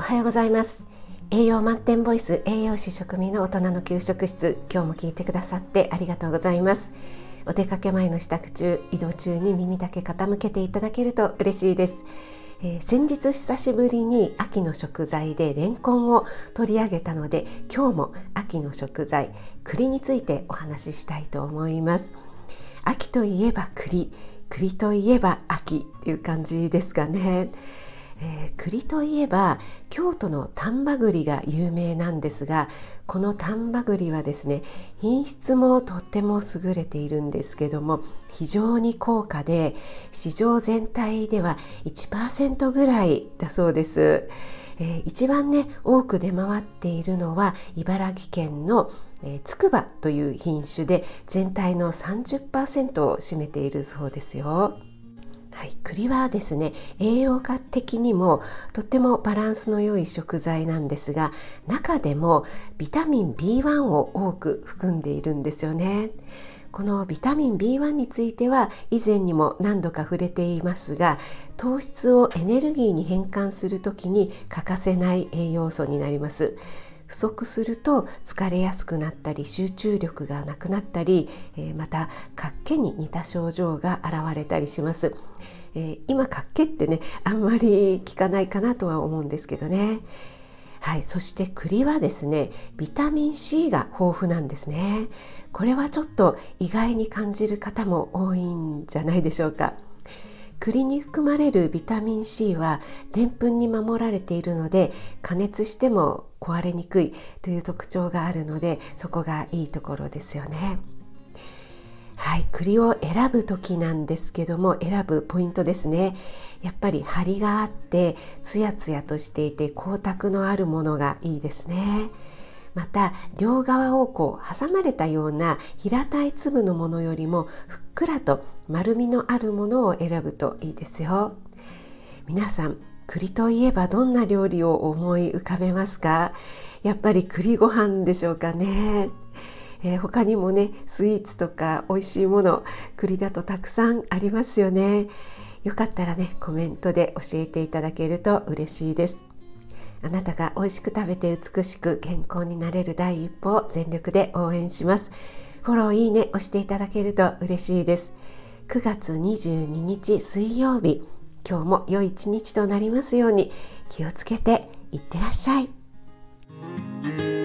おはようございます。栄養満点ボイス栄養士食味の大人の給食室。今日も聞いてくださってありがとうございます。お出かけ前の支度中移動中に耳だけ傾けていただけると嬉しいです。えー、先日久しぶりに秋の食材でレンコンを取り上げたので今日も秋の食材栗についてお話ししたいと思います。秋といえば栗栗といえば秋っていう感じですかね。えー、栗といえば京都の丹波栗が有名なんですがこの丹波栗はですね品質もとっても優れているんですけども非常に高価で市場全体では1%ぐらいだそうです。えー、一番ね多く出回っているのは茨城県のつくばという品種で全体の30%を占めているそうですよ。はい、栗はですね栄養価的にもとってもバランスの良い食材なんですが中でもビタミン B1 を多く含んでいるんですよね。このビタミン B1 については以前にも何度か触れていますが糖質をエネルギーに変換する時に欠かせない栄養素になります。不足すると疲れやすくなったり集中力がなくなったり、えー、また活気に似た症状が現れたりします、えー、今活気ってねあんまり効かないかなとは思うんですけどね。はい、そして栗はですねビタミン C が豊富なんですね。これはちょっと意外に感じる方も多いんじゃないでしょうか。栗に含まれるビタミン C はでんぷんに守られているので加熱しても壊れにくいという特徴があるのでそこがいいところですよね。はい、栗を選ぶ時なんですけども選ぶポイントですねやっぱり張りがあってツヤツヤとしていて光沢のあるものがいいですねまた両側をこう挟まれたような平たい粒のものよりもふっくらと丸みのあるものを選ぶといいですよ。皆さん栗といえばどんな料理を思い浮かべますか？やっぱり栗ご飯でしょうかね。えー、他にもねスイーツとか美味しいもの栗だとたくさんありますよね。よかったらねコメントで教えていただけると嬉しいです。あなたが美味しく食べて美しく健康になれる第一歩を全力で応援します。フォローいいね押していただけると嬉しいです。9月22日水曜日。今日も良い一日となりますように。気をつけていってらっしゃい。